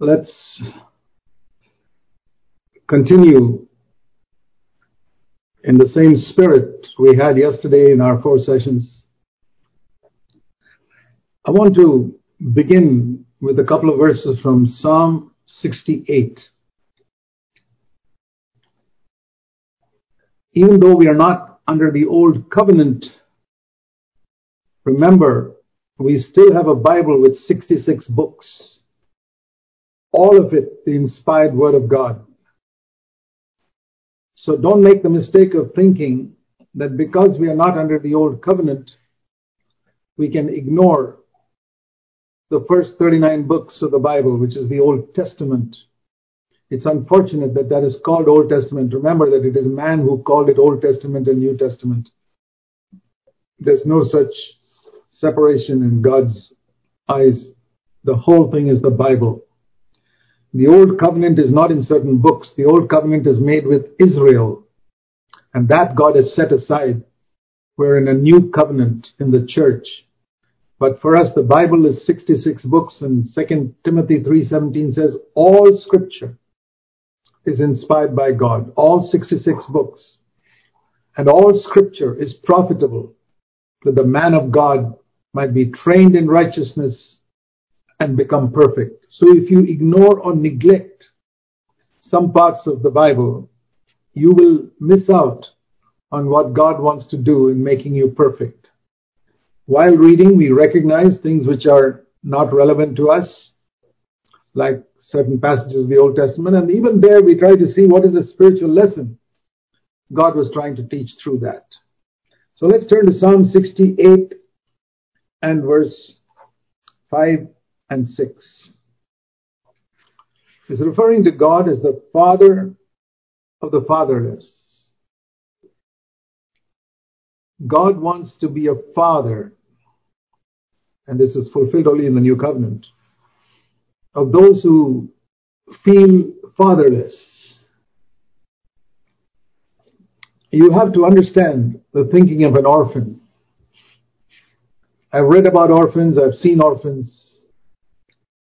let's continue in the same spirit we had yesterday in our four sessions. I want to begin with a couple of verses from Psalm 68. Even though we are not under the old covenant, remember, we still have a Bible with 66 books. All of it the inspired Word of God. So don't make the mistake of thinking that because we are not under the old covenant, we can ignore the first 39 books of the Bible, which is the Old Testament. It's unfortunate that that is called Old Testament. Remember that it is man who called it Old Testament and New Testament. There's no such separation in God's eyes. The whole thing is the Bible. The Old Covenant is not in certain books. The Old Covenant is made with Israel. And that God has set aside. We're in a new covenant in the church. But for us, the Bible is 66 books and 2 Timothy 3.17 says, all scripture is inspired by God. All 66 books. And all scripture is profitable that the man of God might be trained in righteousness and become perfect. So if you ignore or neglect some parts of the Bible, you will miss out on what God wants to do in making you perfect. While reading, we recognize things which are not relevant to us, like certain passages of the Old Testament, and even there we try to see what is the spiritual lesson God was trying to teach through that. So let's turn to Psalm 68 and verse 5 and 6. It's referring to God as the Father of the fatherless. God wants to be a father, and this is fulfilled only in the new covenant, of those who feel fatherless. You have to understand the thinking of an orphan. I've read about orphans, I've seen orphans,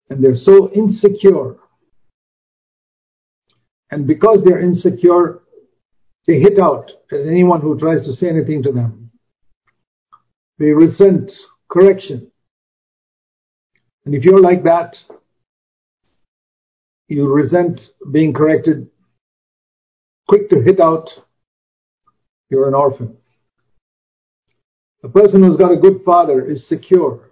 and they're so insecure. And because they're insecure, they hit out at anyone who tries to say anything to them. They resent correction. And if you're like that, you resent being corrected, quick to hit out, you're an orphan. A person who's got a good father is secure.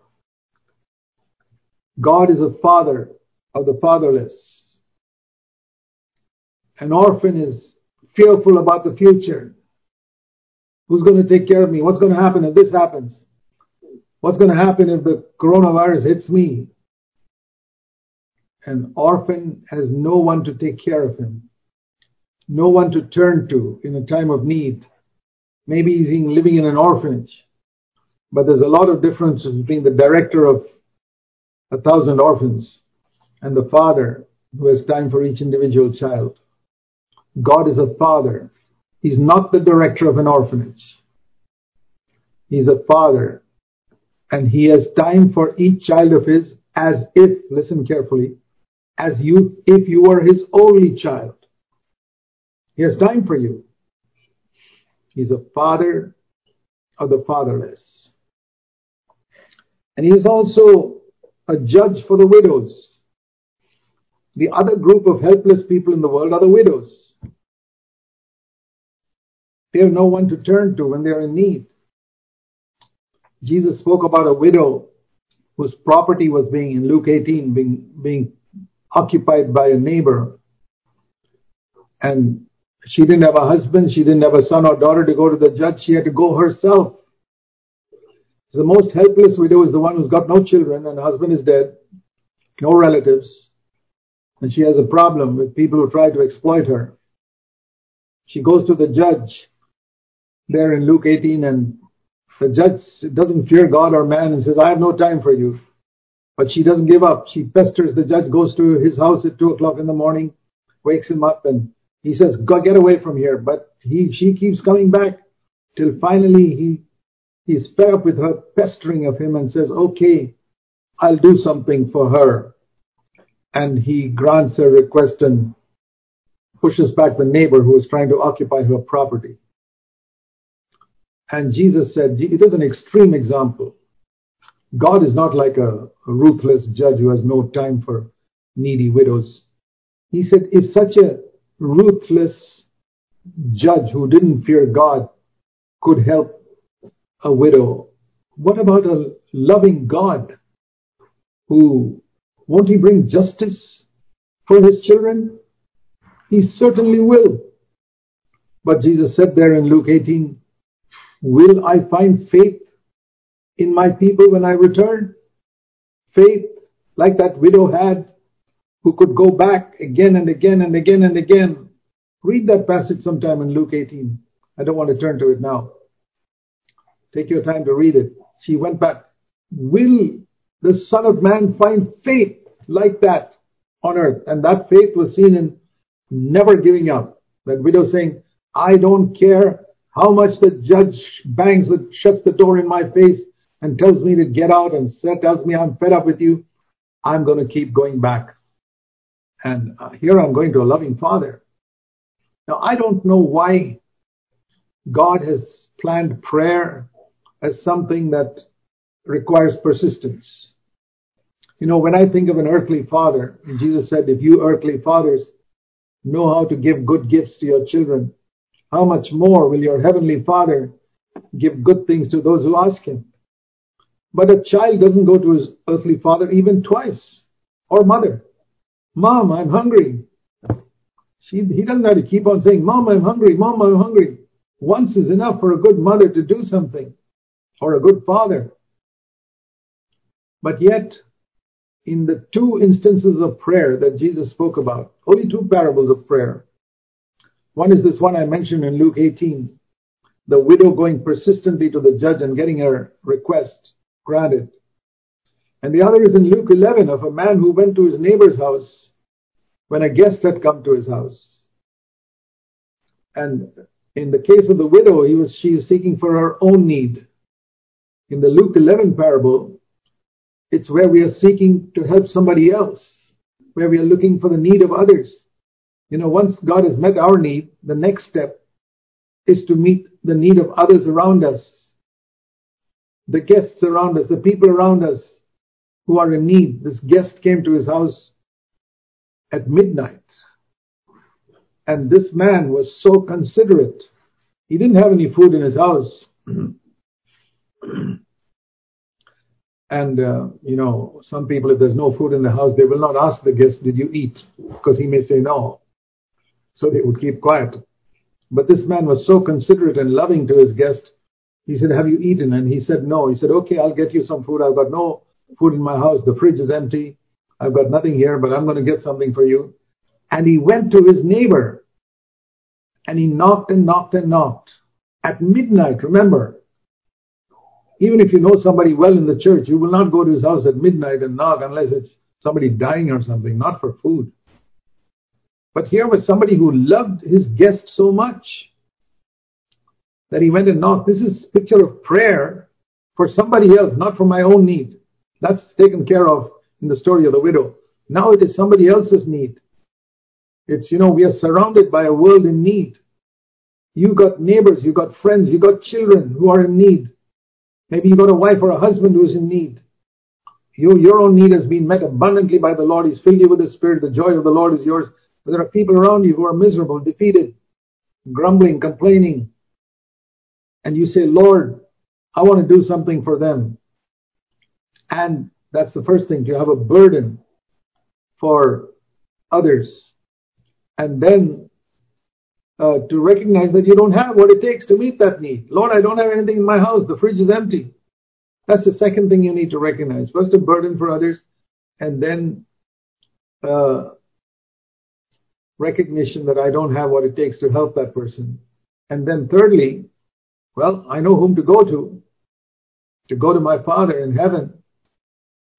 God is a father of the fatherless. An orphan is fearful about the future. Who's going to take care of me? What's going to happen if this happens? What's going to happen if the coronavirus hits me? An orphan has no one to take care of him, no one to turn to in a time of need. Maybe he's living in an orphanage, but there's a lot of difference between the director of a thousand orphans and the father who has time for each individual child. God is a father He's not the director of an orphanage. He's a father. And he has time for each child of his as if, listen carefully, as you, if you were his only child. He has time for you. He's a father of the fatherless. And he is also a judge for the widows. The other group of helpless people in the world are the widows. They have no one to turn to when they're in need. Jesus spoke about a widow whose property was being, in Luke 18, being, being occupied by a neighbor. And she didn't have a husband, she didn't have a son or daughter to go to the judge, she had to go herself. So the most helpless widow is the one who's got no children and her husband is dead, no relatives, and she has a problem with people who try to exploit her. She goes to the judge there in Luke 18 and the judge doesn't fear God or man and says, I have no time for you. But she doesn't give up. She pesters the judge, goes to his house at two o'clock in the morning, wakes him up and he says, go get away from here. But he, she keeps coming back till finally he, he's fed up with her pestering of him and says, okay, I'll do something for her. and he grants her request and pushes back the neighbor who is trying to occupy her property. And Jesus said, it is an extreme example. God is not like a, ruthless judge who has no time for needy widows. He said, if such a ruthless judge who didn't fear God could help a widow, what about a loving God who won't he bring justice for his children? He certainly will. But Jesus said there in Luke 18, Will I find faith in my people when I return? Faith like that widow had who could go back again and again and again and again. Read that passage sometime in Luke 18. I don't want to turn to it now. Take your time to read it. She went back. Will the Son of Man find faith like that on earth? And that faith was seen in never giving up. That widow saying, I don't care how much the judge bangs the, shuts the door in my face and tells me to get out and tells me I'm fed up with you. I'm going to keep going back. And uh, here I'm going to a loving father. Now, I don't know why God has planned prayer as something that requires persistence. You know, when I think of an earthly father, Jesus said, if you earthly fathers know how to give good gifts to your children, how much more will your heavenly father give good things to those who ask him? But a child doesn't go to his earthly father even twice, or mother. Mom, I'm hungry. She, he doesn't have to keep on saying, Mom, I'm hungry. Mom, I'm hungry. Once is enough for a good mother to do something, or a good father. But yet, in the two instances of prayer that Jesus spoke about, only two parables of prayer. One is this one I mentioned in Luke 18, the widow going persistently to the judge and getting her request granted. And the other is in Luke 11 of a man who went to his neighbor's house when a guest had come to his house. And in the case of the widow, he was, she is seeking for her own need. In the Luke 11 parable, it's where we are seeking to help somebody else, where we are looking for the need of others. You know, once God has met our need, the next step is to meet the need of others around us, the guests around us, the people around us who are in need. This guest came to his house at midnight. And this man was so considerate. He didn't have any food in his house. and, uh, you know, some people, if there's no food in the house, they will not ask the guest, Did you eat? Because he may say no. So they would keep quiet. But this man was so considerate and loving to his guest. He said, Have you eaten? And he said, No. He said, Okay, I'll get you some food. I've got no food in my house. The fridge is empty. I've got nothing here, but I'm going to get something for you. And he went to his neighbor and he knocked and knocked and knocked at midnight. Remember, even if you know somebody well in the church, you will not go to his house at midnight and knock unless it's somebody dying or something, not for food. But here was somebody who loved his guest so much that he went and knocked. This is picture of prayer for somebody else, not for my own need. That's taken care of in the story of the widow. Now it is somebody else's need. It's, you know, we are surrounded by a world in need. You got neighbors, you got friends, you got children who are in need. Maybe you got a wife or a husband who is in need. You, your own need has been met abundantly by the Lord. He's filled you with the Spirit. The joy of the Lord is yours. But there are people around you who are miserable, defeated, grumbling, complaining. And you say, Lord, I want to do something for them. And that's the first thing, to have a burden for others. And then uh, to recognize that you don't have what it takes to meet that need. Lord, I don't have anything in my house. The fridge is empty. That's the second thing you need to recognize. First, a burden for others, and then uh, recognition that I don't have what it takes to help that person. And then thirdly, well, I know whom to go to, to go to my Father in heaven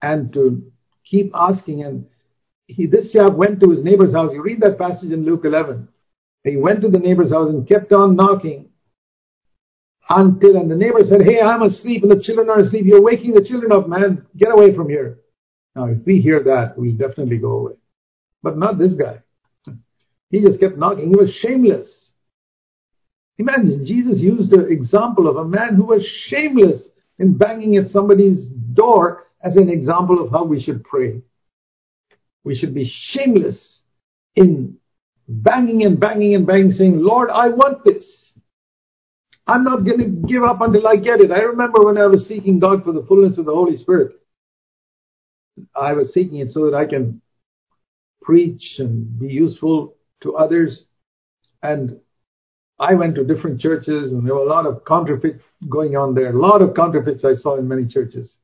and to keep asking. And he, this chap went to his neighbor's house. You read that passage in Luke 11. He went to the neighbor's house and kept on knocking until, and the neighbor said, Hey, I'm asleep and the children are asleep. You're waking the children up, man. Get away from here. Now, if we hear that, we'll definitely go away. But not this guy. He just kept knocking. He was shameless. Imagine, Jesus used an example of a man who was shameless in banging at somebody's door as an example of how we should pray. We should be shameless in banging and banging and banging, saying, Lord, I want this. I'm not going to give up until I get it. I remember when I was seeking God for the fullness of the Holy Spirit. I was seeking it so that I can preach and be useful to others. And I went to different churches and there were a lot of counterfeit going on there. A lot of counterfeits I saw in many churches.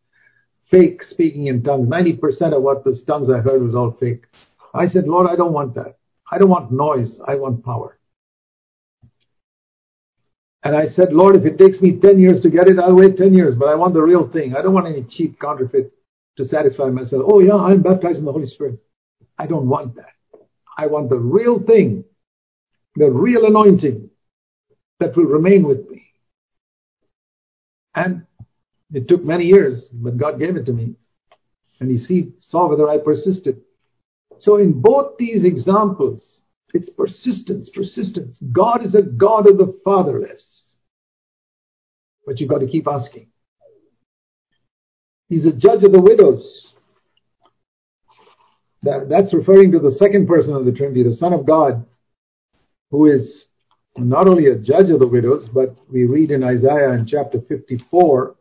Fake speaking in tongues. 90% of what the tongues I heard was all fake. I said, Lord, I don't want that. I don't want noise. I want power. And I said, Lord, if it takes me 10 years to get it, I'll wait 10 years, but I want the real thing. I don't want any cheap counterfeit to satisfy myself. Oh, yeah, I'm baptized in the Holy Spirit. I don't want that. I want the real thing, the real anointing that will remain with me. And it took many years, but God gave it to me. And He saw whether I persisted. So in both these examples, it's persistence, persistence. God is a God of the fatherless. But you've got to keep asking. He's a judge of the widows. That, that's referring to the second person of the Trinity, the Son of God, who is not only a judge of the widows, but we read in Isaiah in chapter 54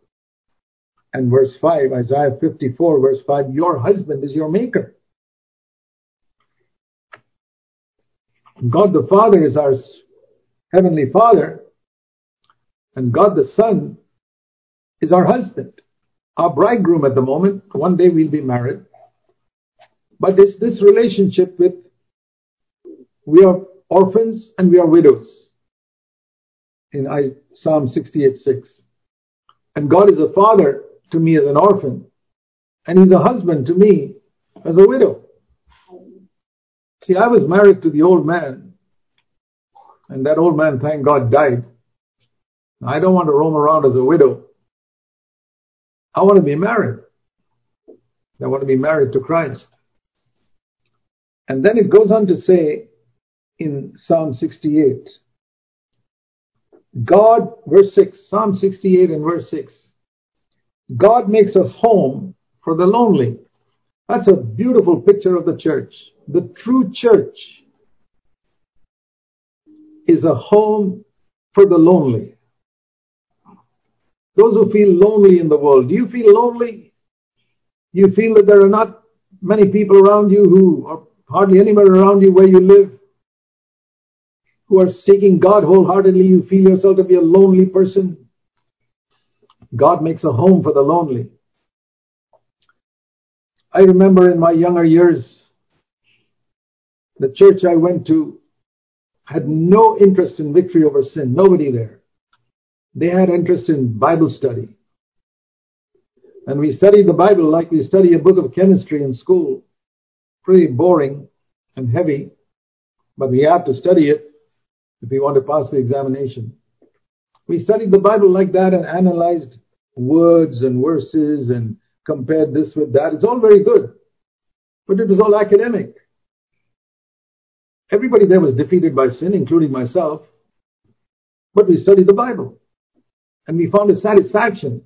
and verse 5, Isaiah 54, verse 5, your husband is your maker. God the Father is our Heavenly Father, and God the Son is our husband, our bridegroom at the moment. One day we'll be married. But it's this relationship with we are orphans and we are widows in Psalm 68 6. And God is a father to me as an orphan, and He's a husband to me as a widow. See, I was married to the old man, and that old man, thank God, died. I don't want to roam around as a widow. I want to be married. I want to be married to Christ. And then it goes on to say in Psalm 68, God, verse 6, Psalm 68 and verse 6, God makes a home for the lonely. That's a beautiful picture of the church. The true church is a home for the lonely. Those who feel lonely in the world. Do you feel lonely? You feel that there are not many people around you who are hardly anywhere around you where you live who are seeking God wholeheartedly? You feel yourself to be a lonely person? God makes a home for the lonely. I remember in my younger years, the church I went to had no interest in victory over sin. Nobody there. They had interest in Bible study. And we studied the Bible like we study a book of chemistry in school. Pretty boring and heavy, but we have to study it if we want to pass the examination. We studied the Bible like that and analyzed words and verses and compared this with that. It's all very good, but it was all academic. Everybody there was defeated by sin, including myself, but we studied the Bible and we found a satisfaction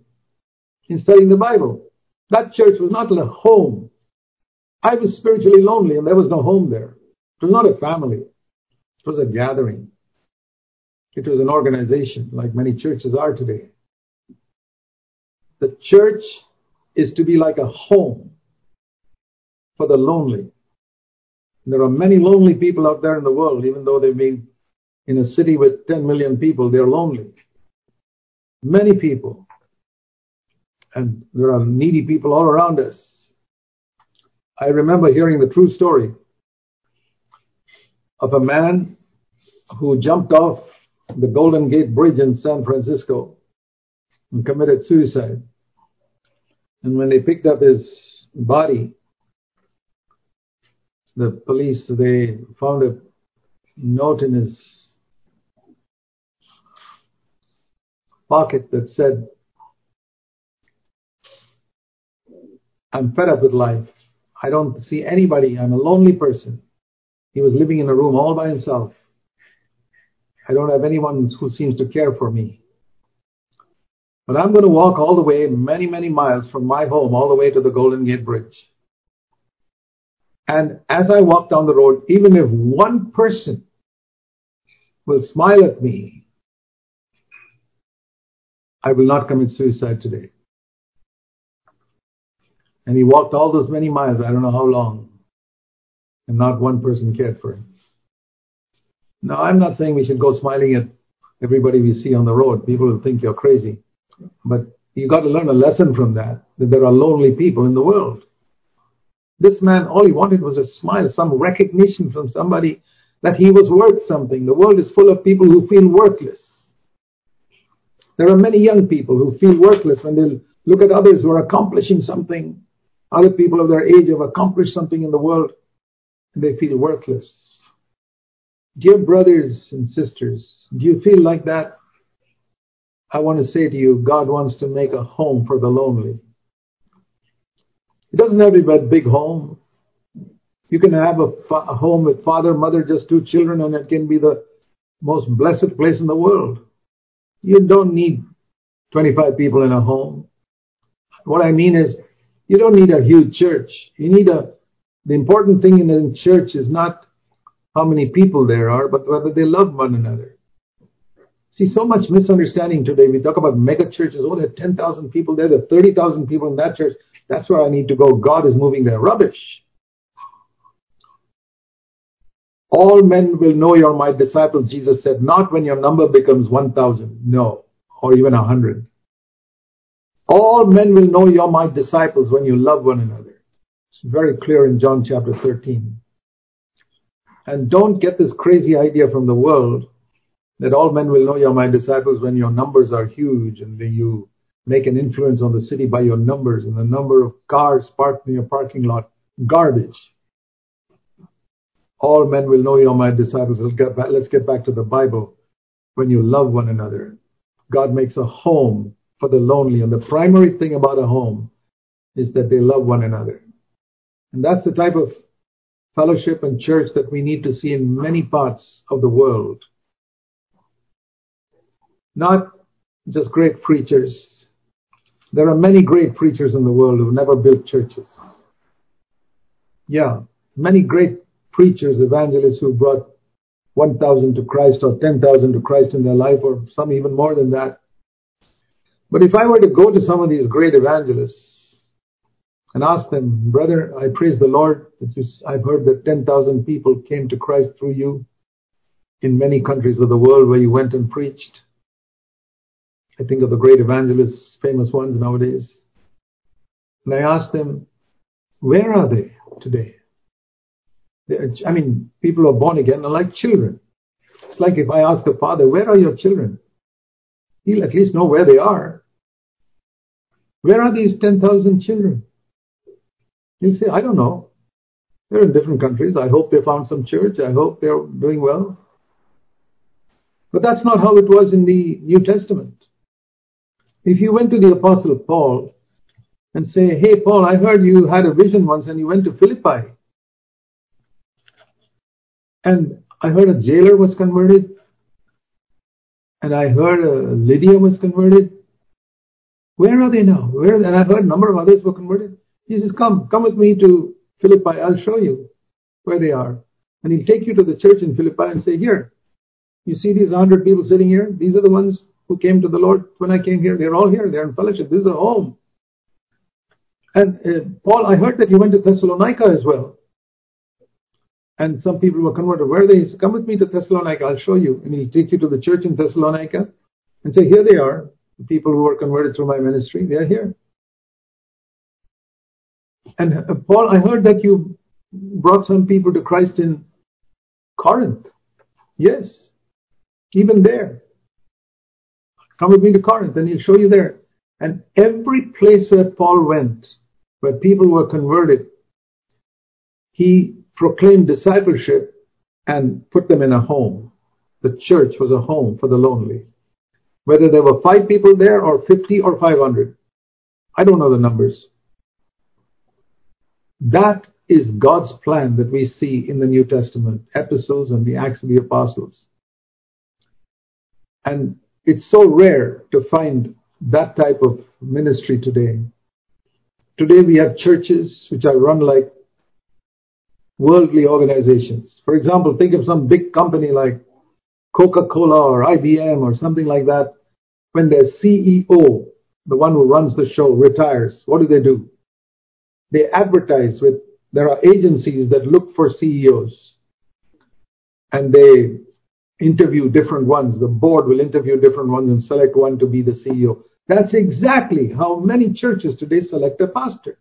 in studying the Bible. That church was not a home. I was spiritually lonely and there was no home there. It was not a family. It was a gathering. It was an organization like many churches are today. The church is to be like a home for the lonely. There are many lonely people out there in the world, even though they may in a city with 10 million people, they're lonely. Many people. And there are needy people all around us. I remember hearing the true story of a man who jumped off the Golden Gate Bridge in San Francisco and committed suicide. And when they picked up his body, the police, they found a note in his pocket that said, I'm fed up with life. I don't see anybody. I'm a lonely person. He was living in a room all by himself. I don't have anyone who seems to care for me. But I'm going to walk all the way, many, many miles from my home, all the way to the Golden Gate Bridge. And as I walk down the road, even if one person will smile at me, I will not commit suicide today. And he walked all those many miles, I don't know how long, and not one person cared for him. Now, I'm not saying we should go smiling at everybody we see on the road. People will think you're crazy. But you got to learn a lesson from that, that there are lonely people in the world. This man, all he wanted was a smile, some recognition from somebody that he was worth something. The world is full of people who feel worthless. There are many young people who feel worthless when they look at others who are accomplishing something. Other people of their age have accomplished something in the world and they feel worthless. Dear brothers and sisters, do you feel like that? I want to say to you, God wants to make a home for the lonely. It doesn't have to be a big home. You can have a, fa- a home with father, mother, just two children, and it can be the most blessed place in the world. You don't need 25 people in a home. What I mean is, you don't need a huge church. You need a, the important thing in a church is not how many people there are, but whether they love one another. See, so much misunderstanding today. We talk about mega churches. Oh, there are 10,000 people there. There are 30,000 people in that church. That's where I need to go. God is moving there. Rubbish. All men will know you're my disciples, Jesus said, not when your number becomes 1,000. No. Or even 100. All men will know you're my disciples when you love one another. It's very clear in John chapter 13. And don't get this crazy idea from the world that all men will know you're my disciples when your numbers are huge and then you make an influence on the city by your numbers and the number of cars parked in your parking lot. Garbage. All men will know you're my disciples. Let's get back, let's get back to the Bible. When you love one another, God makes a home for the lonely. And the primary thing about a home is that they love one another. And that's the type of fellowship and church that we need to see in many parts of the world. Not just great preachers. There are many great preachers in the world who never built churches. Yeah, many great preachers, evangelists who brought 1,000 to Christ or 10,000 to Christ in their life or some even more than that. But if I were to go to some of these great evangelists and ask them, brother, I praise the Lord that you, I've heard that 10,000 people came to Christ through you in many countries of the world where you went and preached. I think of the great evangelists, famous ones nowadays. And I asked them, where are they today? I mean, people are born again are like children. It's like if I ask a father, where are your children? He'll at least know where they are. Where are these 10,000 children? He'll say, I don't know. They're in different countries. I hope they found some church. I hope they're doing well. But that's not how it was in the New Testament. If you went to the Apostle Paul and say, Hey, Paul, I heard you had a vision once and you went to Philippi. And I heard a jailer was converted. And I heard Lydia was converted. Where are they now? Where? And I heard a number of others were converted. He says, Come, come with me to Philippi. I'll show you where they are. And he'll take you to the church in Philippi and say, Here, you see these hundred people sitting here? These are the ones who came to the Lord when I came here. They're all here. They're in fellowship. This is a home. And uh, Paul, I heard that you went to Thessalonica as well. And some people were converted. Where they come with me to Thessalonica, I'll show you. And he'll take you to the church in Thessalonica and say, here they are, the people who were converted through my ministry. They are here. And uh, Paul, I heard that you brought some people to Christ in Corinth. Yes, even there. Come with me to Corinth and he'll show you there. And every place where Paul went, where people were converted, he proclaimed discipleship and put them in a home. The church was a home for the lonely. Whether there were five people there or 50 or 500. I don't know the numbers. That is God's plan that we see in the New Testament, epistles and the Acts of the Apostles. And it's so rare to find that type of ministry today. Today we have churches which are run like worldly organizations. For example, think of some big company like Coca-Cola or IBM or something like that. When their CEO, the one who runs the show, retires, what do they do? They advertise with, there are agencies that look for CEOs and they interview different ones. The board will interview different ones and select one to be the CEO. That's exactly how many churches today select a pastor.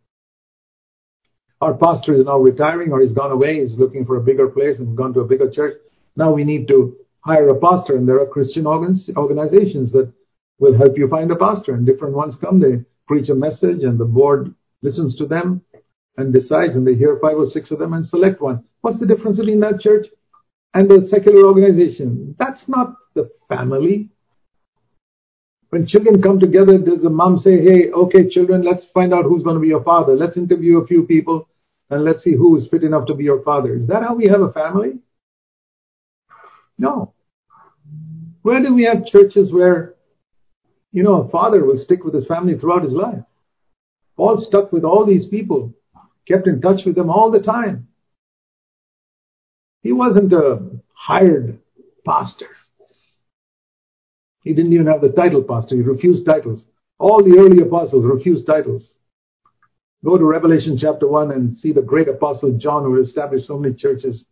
Our pastor is now retiring or he's gone away, he's looking for a bigger place and gone to a bigger church. Now we need to hire a pastor and there are Christian organizations that will help you find a pastor and different ones come, they preach a message and the board listens to them and decides and they hear five or six of them and select one. What's the difference between that church and a secular organization? That's not the family. When children come together, does the mom say, hey, okay, children, let's find out who's going to be your father. Let's interview a few people and let's see who is fit enough to be your father. Is that how we have a family? No. Where do we have churches where, you know, a father will stick with his family throughout his life? Paul stuck with all these people, kept in touch with them all the time. He wasn't a hired pastor. He didn't even have the title pastor. He refused titles. All the early apostles refused titles. Go to Revelation chapter 1 and see the great apostle John who established so many churches.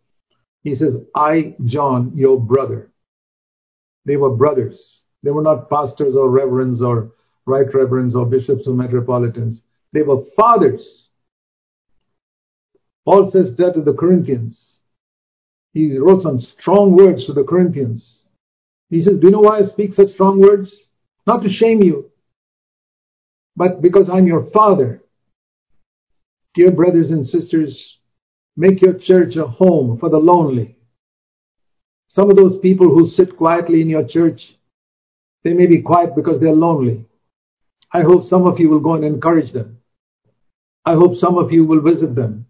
He says, I, John, your brother. They were brothers. They were not pastors or reverends or right reverends or bishops or metropolitans. They were fathers. Paul says that to the Corinthians. He wrote some strong words to the Corinthians. He says, Do you know why I speak such strong words? Not to shame you, but because I'm your father. Dear brothers and sisters, make your church a home for the lonely. Some of those people who sit quietly in your church, they may be quiet because they're lonely. I hope some of you will go and encourage them. I hope some of you will visit them.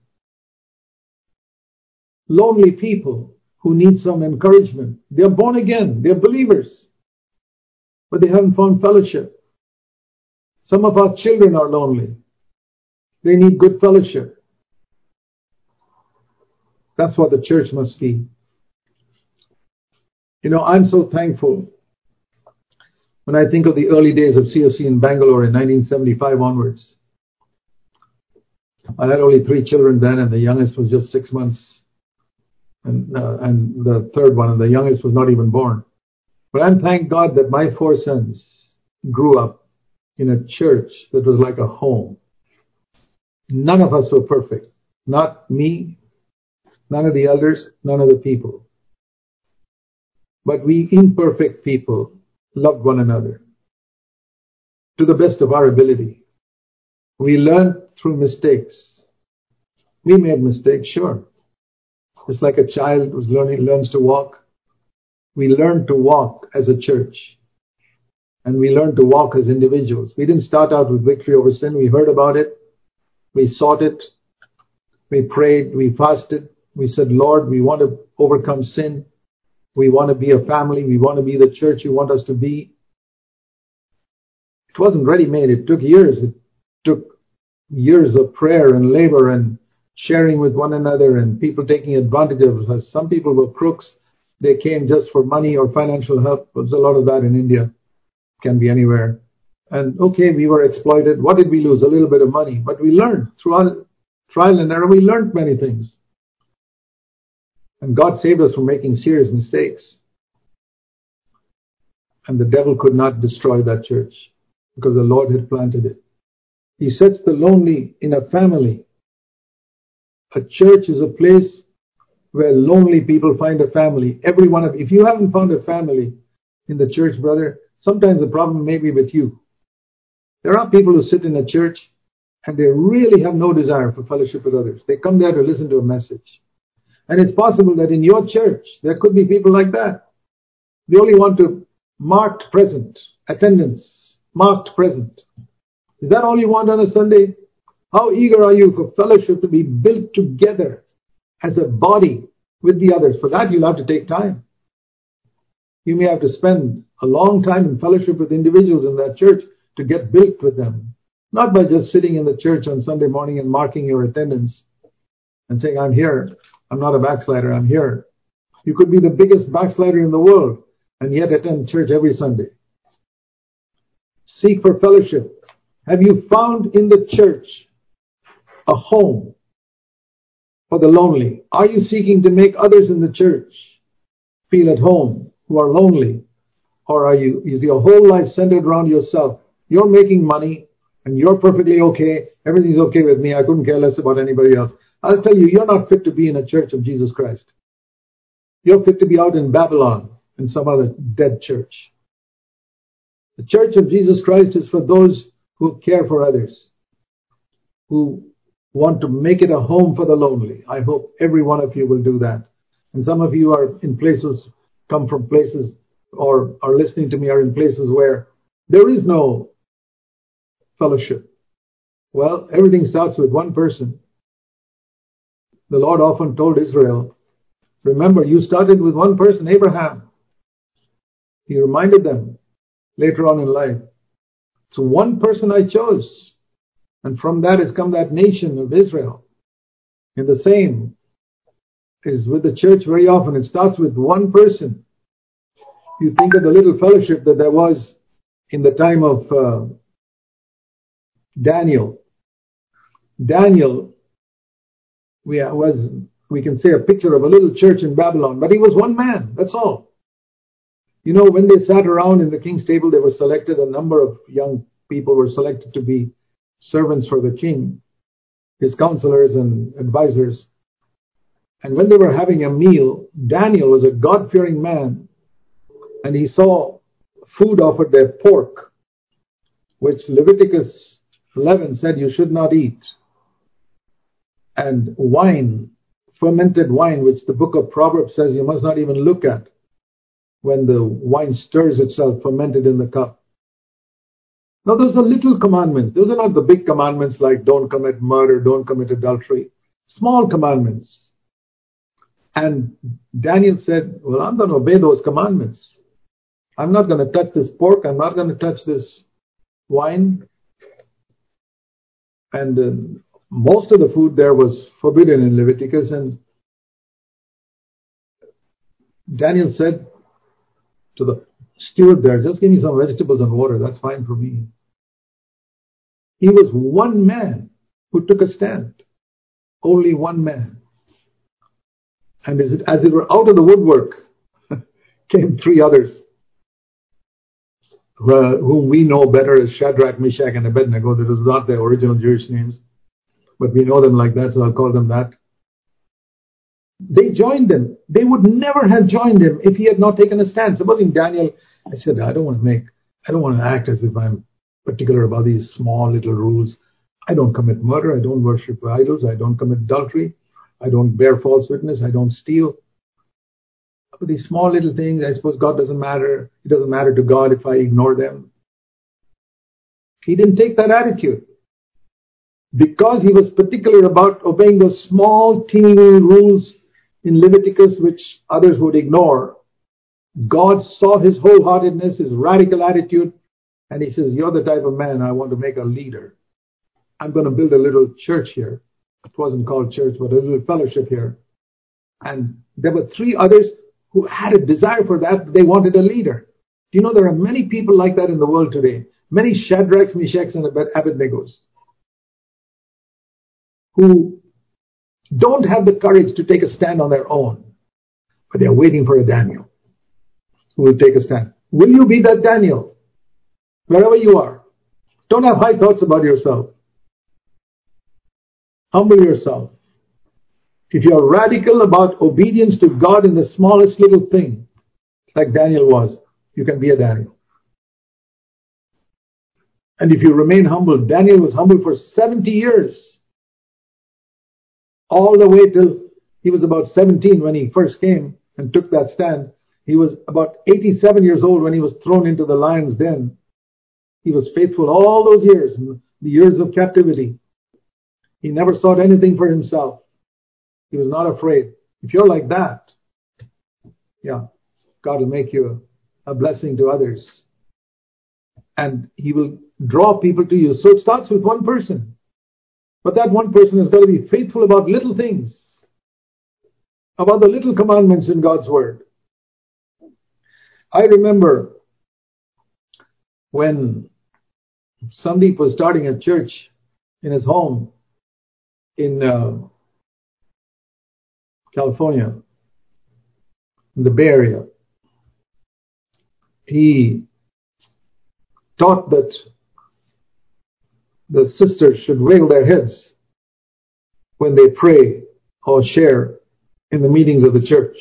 Lonely people who need some encouragement. They're born again. They're believers. But they haven't found fellowship. Some of our children are lonely. They need good fellowship. That's what the church must be. You know, I'm so thankful when I think of the early days of CFC in Bangalore in 1975 onwards. I had only three children then, and the youngest was just six months and, uh, and the third one, and the youngest was not even born. But I'm thank God that my four sons grew up in a church that was like a home. None of us were perfect. Not me, none of the elders, none of the people. But we imperfect people loved one another to the best of our ability. We learned through mistakes. We made mistakes, sure. Just like a child who's learning, learns to walk. We learn to walk as a church. And we learn to walk as individuals. We didn't start out with victory over sin. We heard about it. We sought it. We prayed. We fasted. We said, Lord, we want to overcome sin. We want to be a family. We want to be the church you want us to be. It wasn't ready made. It took years. It took years of prayer and labor and sharing with one another and people taking advantage of us. Some people were crooks. They came just for money or financial help. There's a lot of that in India. Can be anywhere. And okay, we were exploited. What did we lose? A little bit of money. But we learned throughout trial and error, we learned many things. And God saved us from making serious mistakes. And the devil could not destroy that church because the Lord had planted it. He sets the lonely in a family a church is a place where lonely people find a family. Every one of if you haven't found a family in the church, brother, sometimes the problem may be with you. There are people who sit in a church and they really have no desire for fellowship with others. They come there to listen to a message. And it's possible that in your church there could be people like that. They only want to marked present, attendance, marked present. Is that all you want on a Sunday? How eager are you for fellowship to be built together as a body with the others? For that, you'll have to take time. You may have to spend a long time in fellowship with individuals in that church to get built with them. Not by just sitting in the church on Sunday morning and marking your attendance and saying, I'm here. I'm not a backslider. I'm here. You could be the biggest backslider in the world and yet attend church every Sunday. Seek for fellowship. Have you found in the church a home for the lonely? Are you seeking to make others in the church feel at home who are lonely? Or are you, is your whole life centered around yourself? You're making money and you're perfectly okay. Everything's okay with me. I couldn't care less about anybody else. I'll tell you, you're not fit to be in a church of Jesus Christ. You're fit to be out in Babylon in some other dead church. The church of Jesus Christ is for those who care for others, who want to make it a home for the lonely. I hope every one of you will do that. And some of you are in places, come from places, or are listening to me, are in places where there is no fellowship. Well, everything starts with one person. The Lord often told Israel, remember, you started with one person, Abraham. He reminded them later on in life. It's one person I chose. And from that has come that nation of Israel. And the same is with the church very often. It starts with one person. You think of the little fellowship that there was in the time of uh, Daniel. Daniel we, was, we can say, a picture of a little church in Babylon, but he was one man, that's all. You know, when they sat around in the king's table, they were selected, a number of young people were selected to be servants for the king, his counselors and advisors. And when they were having a meal, Daniel was a God fearing man, and he saw food offered there pork, which Leviticus 11 said you should not eat. And wine, fermented wine, which the book of Proverbs says you must not even look at when the wine stirs itself fermented in the cup. Now, those are little commandments. Those are not the big commandments like don't commit murder, don't commit adultery. Small commandments. And Daniel said, Well, I'm going to obey those commandments. I'm not going to touch this pork. I'm not going to touch this wine. And uh, most of the food there was forbidden in Leviticus. And Daniel said to the steward there, just give me some vegetables and water. That's fine for me. He was one man who took a stand. Only one man. And as it, as it were out of the woodwork came three others uh, whom we know better as Shadrach, Meshach, and Abednego. That was not their original Jewish names, but we know them like that, so I'll call them that. They joined him. They would never have joined him if he had not taken a stand. Supposing Daniel, I said, I don't want to make, I don't want to act as if I'm particular about these small little rules. I don't commit murder. I don't worship idols. I don't commit adultery. I don't bear false witness. I don't steal. But these small little things, I suppose God doesn't matter. It doesn't matter to God if I ignore them. He didn't take that attitude. Because he was particular about obeying those small, teeny rules in Leviticus which others would ignore, God saw his wholeheartedness, his radical attitude, and he says, You're the type of man I want to make a leader. I'm going to build a little church here. It wasn't called church, but a little fellowship here. And there were three others who had a desire for that. They wanted a leader. Do you know there are many people like that in the world today? Many Shadrachs, Meshachs, and Abednego who don't have the courage to take a stand on their own, but they're waiting for a Daniel who will take a stand. Will you be that Daniel? Wherever you are. Don't have high thoughts about yourself. Humble yourself. If you're radical about obedience to God in the smallest little thing, like Daniel was, you can be a Daniel. And if you remain humble, Daniel was humble for 70 years. All the way till he was about 17 when he first came and took that stand. He was about 87 years old when he was thrown into the lion's den. He was faithful all those years, the years of captivity. He never sought anything for himself. He was not afraid. If you're like that, yeah, God will make you a blessing to others. And He will draw people to you. So it starts with one person. But that one person has got to be faithful about little things, about the little commandments in God's Word. I remember when Sandeep was starting a church in his home in uh, California, in the Bay Area. He taught that the sisters should wave their heads when they pray or share in the meetings of the church.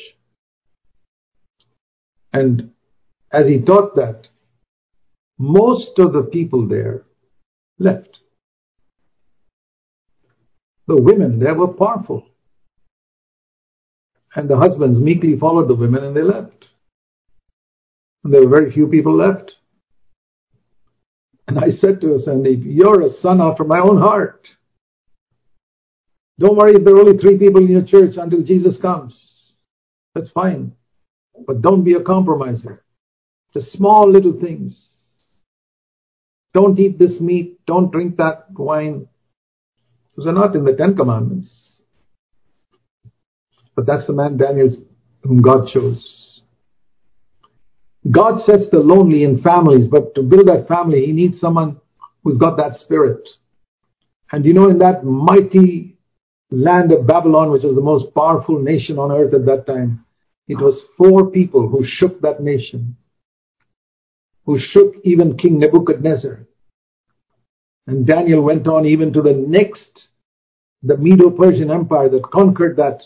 And as he taught that, most of the people there left. The women there were powerful. And the husbands meekly followed the women and they left. And there were very few people left. And I said to Sandeep, You're a son after my own heart. Don't worry if there are only three people in your church until Jesus comes. That's fine. But don't be a compromiser. The small little things. Don't eat this meat. Don't drink that wine. Those are not in the Ten Commandments. But that's the man Daniel whom God chose. God sets the lonely in families, but to build that family, he needs someone who's got that spirit. And you know, in that mighty land of Babylon, which was the most powerful nation on earth at that time, it was four people who shook that nation, who shook even King Nebuchadnezzar. And Daniel went on even to the next, the Medo-Persian Empire that conquered that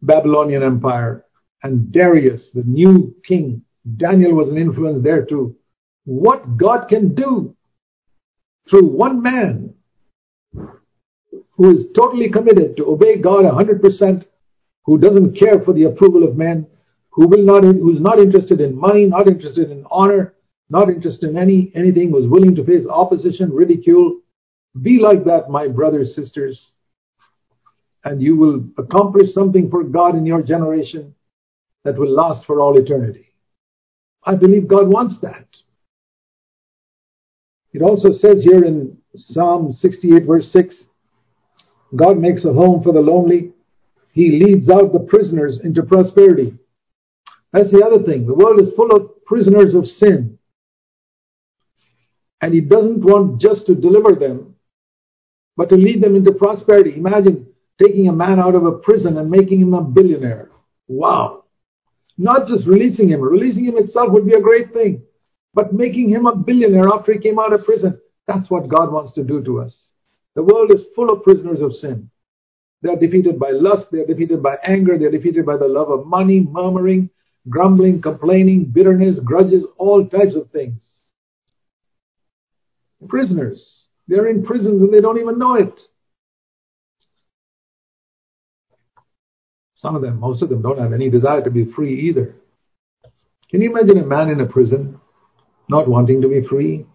Babylonian Empire. And Darius, the new king, Daniel was an influence there too. What God can do through one man who is totally committed to obey God 100%, who doesn't care for the approval of men, who will not, who's not interested in money, not interested in honor, not interested in any anything, was willing to face opposition, ridicule. Be like that, my brothers, sisters, and you will accomplish something for God in your generation that will last for all eternity. I believe God wants that. It also says here in Psalm 68 verse 6, God makes a home for the lonely. He leads out the prisoners into prosperity. That's the other thing. The world is full of prisoners of sin. And he doesn't want just to deliver them, but to lead them into prosperity. Imagine taking a man out of a prison and making him a billionaire. Wow. Not just releasing him. Releasing him itself would be a great thing. But making him a billionaire after he came out of prison, that's what God wants to do to us. The world is full of prisoners of sin. They are defeated by lust, they are defeated by anger, they are defeated by the love of money, murmuring, grumbling, complaining, bitterness, grudges, all types of things. Prisoners. They're in prisons and they don't even know it. Some of them, most of them, don't have any desire to be free either. Can you imagine a man in a prison not wanting to be free?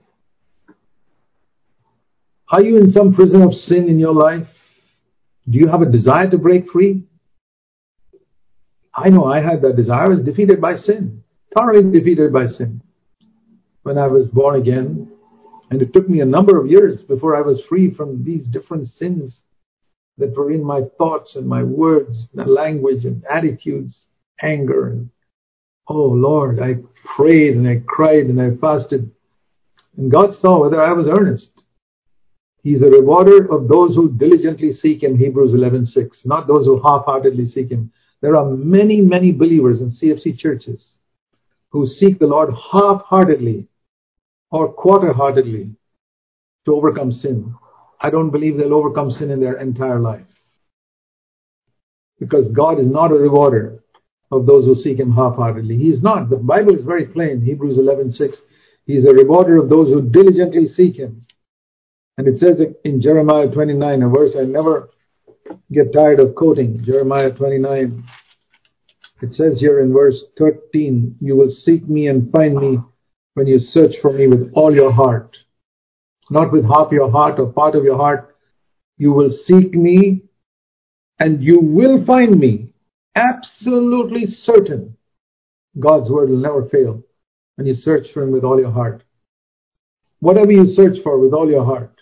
Are you in some prison of sin in your life? Do you have a desire to break free? I know I had that desire. I was defeated by sin, thoroughly defeated by sin. When I was born again, and it took me a number of years before I was free from these different sins that were in my thoughts and my words, and language and attitudes, anger. And, oh Lord, I prayed and I cried and I fasted. And God saw whether I was earnest. He's a rewarder of those who diligently seek Him, Hebrews 11:6, not those who half-heartedly seek Him. There are many, many believers in CFC churches who seek the Lord half-heartedly or quarter-heartedly to overcome sin. I don't believe they'll overcome sin in their entire life. Because God is not a rewarder of those who seek Him half-heartedly. He is not. The Bible is very plain. Hebrews 11:6. He is a rewarder of those who diligently seek Him. And it says in Jeremiah 29, a verse I never get tired of quoting. Jeremiah 29. It says here in verse 13, You will seek me and find me when you search for me with all your heart not with half your heart or part of your heart, You will seek me and you will find me. Absolutely certain. God's word will never fail when you search for him with all your heart. Whatever you search for with all your heart.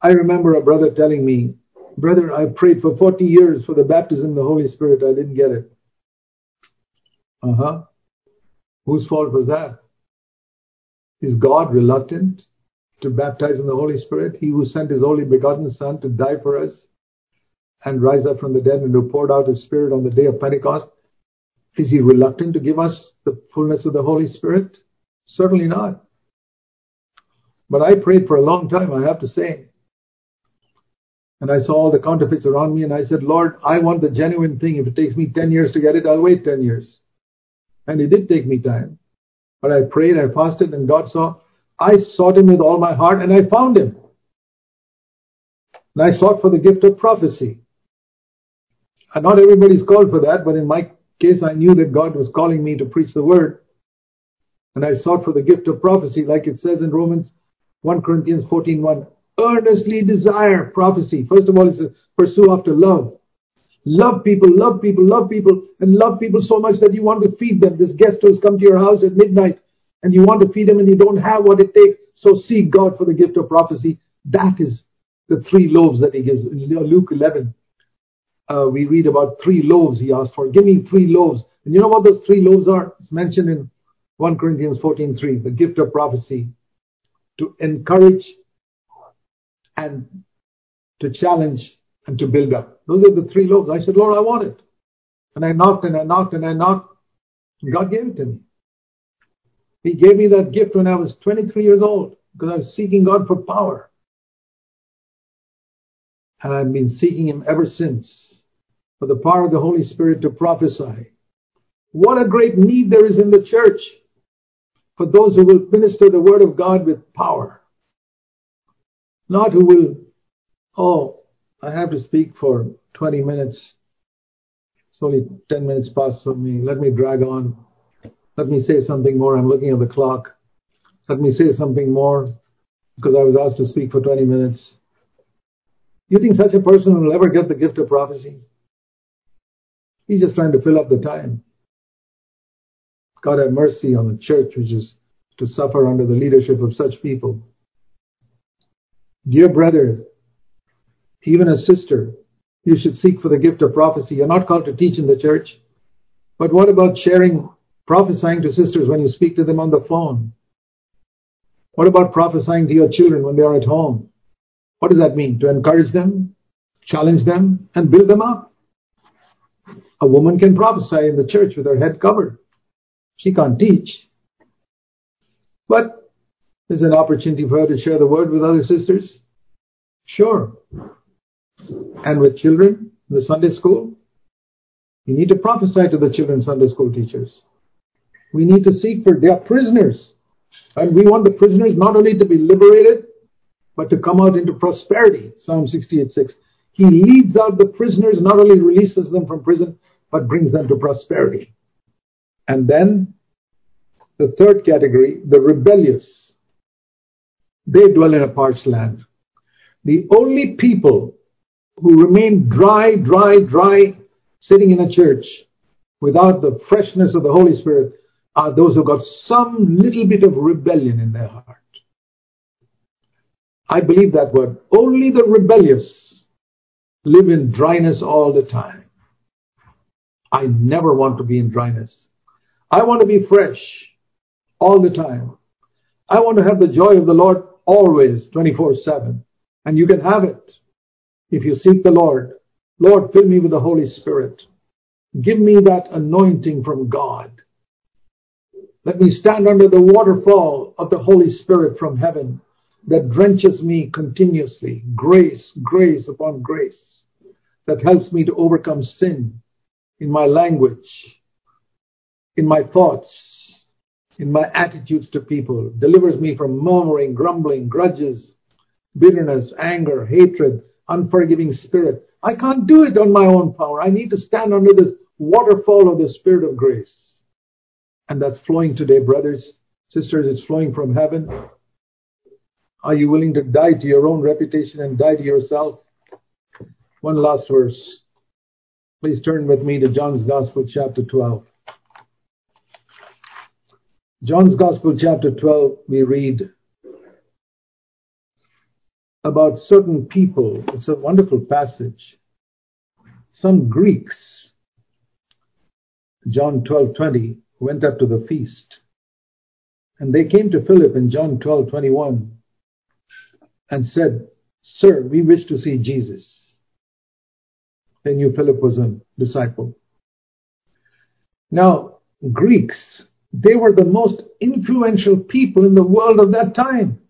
I remember a brother telling me, Brother, I prayed for 40 years for the baptism of the Holy Spirit. I didn't get it. Uh huh. Whose fault was that? Is God reluctant to baptize in the Holy Spirit? He who sent his only begotten Son to die for us and rise up from the dead and who poured out his Spirit on the day of Pentecost, is he reluctant to give us the fullness of the Holy Spirit? Certainly not. But I prayed for a long time, I have to say. And I saw all the counterfeits around me and I said, Lord, I want the genuine thing. If it takes me 10 years to get it, I'll wait 10 years. And it did take me time. But I prayed, I fasted, and God saw. I sought him with all my heart and I found him. And I sought for the gift of prophecy. And not everybody's called for that, but in my case, I knew that God was calling me to preach the word. And I sought for the gift of prophecy, like it says in Romans 1 Corinthians 14 1. Earnestly desire prophecy. First of all, it's a pursue after love. Love people, love people, love people, and love people so much that you want to feed them. This guest who has come to your house at midnight and you want to feed them and you don't have what it takes. So seek God for the gift of prophecy. That is the three loaves that he gives. In Luke 11, uh, we read about three loaves he asked for. Give me three loaves. And you know what those three loaves are? It's mentioned in 1 Corinthians 14.3, the gift of prophecy. To encourage and to challenge and to build up. Those are the three loaves. I said, Lord, I want it. And I knocked and I knocked and I knocked. And God gave it to me. He gave me that gift when I was 23 years old because I was seeking God for power. And I've been seeking Him ever since for the power of the Holy Spirit to prophesy. What a great need there is in the church for those who will minister the word of God with power. Not who will, oh, I have to speak for 20 minutes. It's only 10 minutes past for me. Let me drag on. Let me say something more. I'm looking at the clock. Let me say something more because I was asked to speak for 20 minutes. You think such a person will ever get the gift of prophecy? He's just trying to fill up the time. God have mercy on the church which is to suffer under the leadership of such people. Dear brother, even a sister, you should seek for the gift of prophecy. You're not called to teach in the church. But what about sharing, prophesying to sisters when you speak to them on the phone? What about prophesying to your children when they are at home? What does that mean? To encourage them, challenge them, and build them up. A woman can prophesy in the church with her head covered. She can't teach. But there's an opportunity for her to share the word with other sisters. Sure and with children in the Sunday school. You need to prophesy to the children Sunday school teachers. We need to seek for, they are prisoners. And we want the prisoners not only to be liberated, but to come out into prosperity. Psalm 68 6. He leads out the prisoners, not only releases them from prison, but brings them to prosperity. And then the third category, the rebellious. They dwell in a parched land. The only people who remain dry, dry, dry, sitting in a church without the freshness of the Holy Spirit are those who got some little bit of rebellion in their heart. I believe that word. Only the rebellious live in dryness all the time. I never want to be in dryness. I want to be fresh all the time. I want to have the joy of the Lord always, 24 7. And you can have it if you seek the Lord, Lord, fill me with the Holy Spirit. Give me that anointing from God. Let me stand under the waterfall of the Holy Spirit from heaven that drenches me continuously. Grace, grace upon grace that helps me to overcome sin in my language, in my thoughts, in my attitudes to people, delivers me from murmuring, grumbling, grudges, bitterness, anger, hatred, unforgiving spirit. I can't do it on my own power. I need to stand under this waterfall of the Spirit of grace. And that's flowing today, brothers, sisters. It's flowing from heaven. Are you willing to die to your own reputation and die to yourself? One last verse. Please turn with me to John's Gospel, chapter 12. John's Gospel, chapter 12, we read about certain people. It's a wonderful passage. Some Greeks, John 12:20, went up to the feast. And they came to Philip in John 12:21 and said, "Sir, we wish to see Jesus." They knew Philip was a disciple. Now, Greeks, they were the most influential people in the world of that time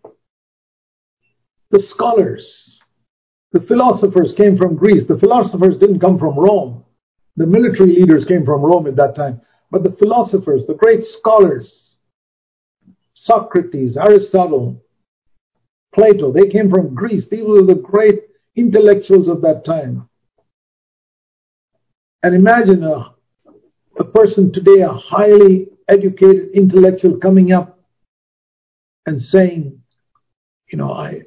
the scholars, the philosophers came from Greece. The philosophers didn't come from Rome. The military leaders came from Rome at that time. But the philosophers, the great scholars, Socrates, Aristotle, Plato, they came from Greece. These were the great intellectuals of that time. And imagine a, a person today, a highly educated intellectual coming up and saying, you know, I,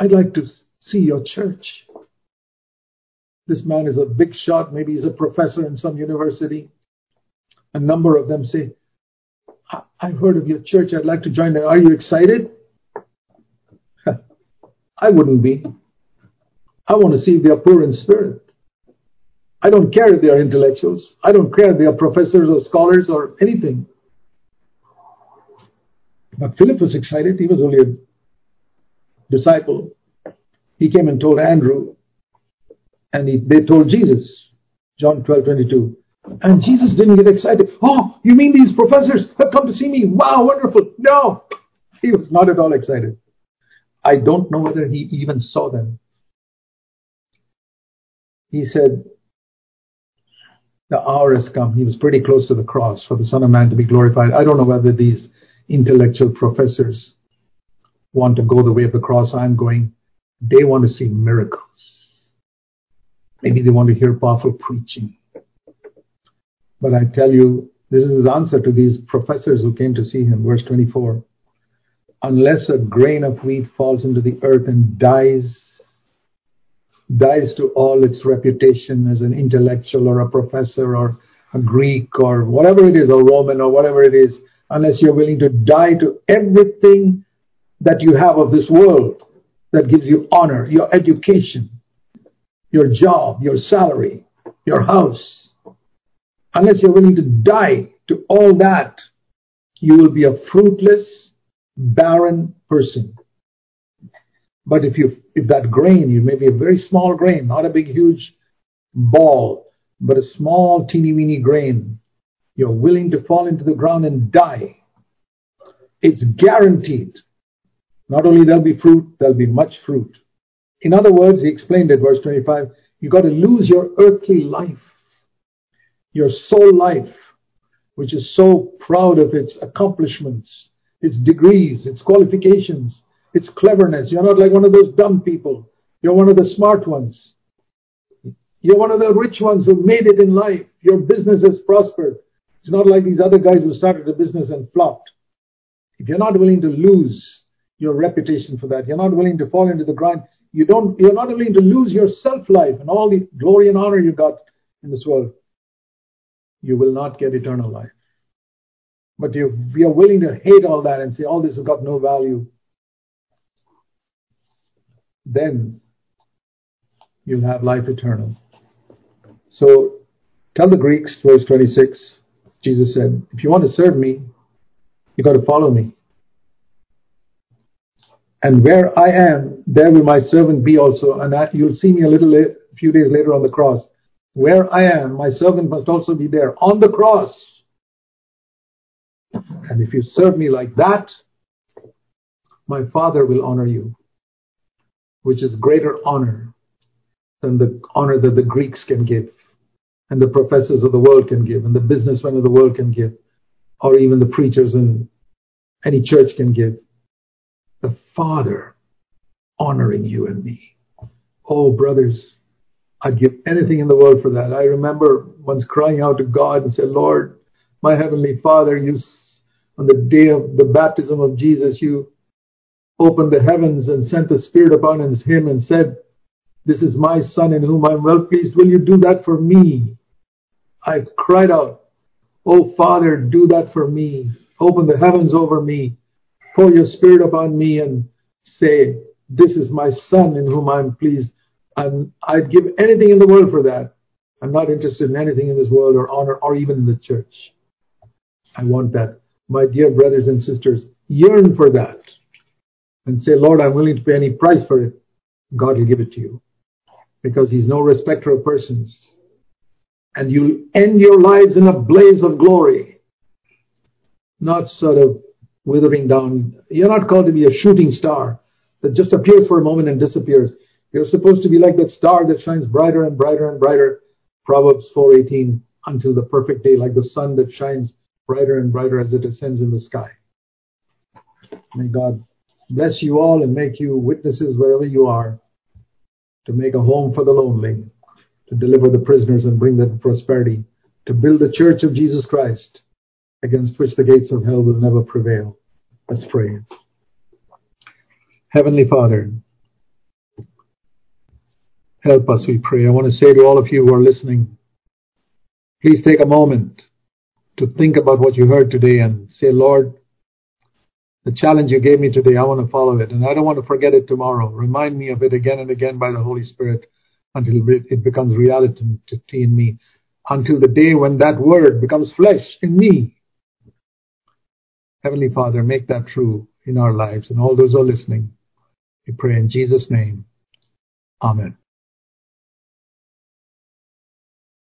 I'd like to see your church. This man is a big shot. Maybe he's a professor in some university. A number of them say, I've heard of your church. I'd like to join there. Are you excited? I wouldn't be. I want to see if they are poor in spirit. I don't care if they are intellectuals. I don't care if they are professors or scholars or anything. But Philip was excited. He was only a disciple, he came and told Andrew, and he, they told Jesus, John 12, 22. And Jesus didn't get excited. Oh, you mean these professors have come to see me? Wow, wonderful. No, he was not at all excited. I don't know whether he even saw them. He said, The hour has come. He was pretty close to the cross for the Son of Man to be glorified. I don't know whether these intellectual professors want to go the way of the cross I'm going. They want to see miracles. Maybe they want to hear powerful preaching. But I tell you, this is his answer to these professors who came to see him. Verse 24. Unless a grain of wheat falls into the earth and dies, dies to all its reputation as an intellectual or a professor or a Greek or whatever it is, or Roman or whatever it is, unless you're willing to die to everything that you have of this world that gives you honor, your education, your job, your salary, your house. Unless you're willing to die to all that, you will be a fruitless, barren person. But if you, if that grain, you may be a very small grain, not a big, huge ball, but a small, teeny weeny grain, you're willing to fall into the ground and die. It's guaranteed not only there'll be fruit, there'll be much fruit. In other words, he explained it, verse 25, you've got to lose your earthly life, your soul life, which is so proud of its accomplishments, its degrees, its qualifications, its cleverness. You're not like one of those dumb people. You're one of the smart ones. You're one of the rich ones who made it in life. Your business has prospered. It's not like these other guys who started a business and flopped. If you're not willing to lose your reputation for that. You're not willing to fall into the grind. You don't, you're not willing to lose your self life and all the glory and honor you got in this world. You will not get eternal life. But you, you're willing to hate all that and say, all this has got no value. Then you'll have life eternal. So tell the Greeks, verse 26, Jesus said, if you want to serve me, you've got to follow me. And where I am, there will my servant be also. And I, you'll see me a little a few days later on the cross. Where I am, my servant must also be there on the cross. And if you serve me like that, my Father will honor you, which is greater honor than the honor that the Greeks can give, and the professors of the world can give, and the businessmen of the world can give, or even the preachers in any church can give Father honoring you and me. Oh, brothers, I'd give anything in the world for that. I remember once crying out to God and said, Lord, my heavenly Father, you, on the day of the baptism of Jesus, you opened the heavens and sent the Spirit upon him and said, This is my Son in whom I am well pleased. Will you do that for me? I cried out, Oh Father, do that for me. Open the heavens over me. Pour your Spirit upon me and say, This is my Son in whom I am pleased. I'm, I'd give anything in the world for that. I'm not interested in anything in this world or honor or even in the church. I want that. My dear brothers and sisters, yearn for that and say, Lord, I'm willing to pay any price for it, God will give it to you. Because He's no respecter of persons. And you'll end your lives in a blaze of glory, not sort of withering down. You're not called to be a shooting star that just appears for a moment and disappears. You're supposed to be like that star that shines brighter and brighter and brighter. Proverbs 4:18 until the perfect day, like the sun that shines brighter and brighter as it ascends in the sky. May God bless you all and make you witnesses wherever you are to make a home for the lonely, to deliver the prisoners and bring them prosperity, to build the church of Jesus Christ against which the gates of hell will never prevail. Let's pray. Heavenly Father, help us, we pray. I want to say to all of you who are listening, please take a moment to think about what you heard today and say, Lord, the challenge you gave me today, I want to follow it. And I don't want to forget it tomorrow. Remind me of it again and again by the Holy Spirit until it becomes reality in me. Until the day when that word becomes flesh in me. Heavenly Father, make that true in our lives and all those who are listening. We pray in Jesus' name. Amen.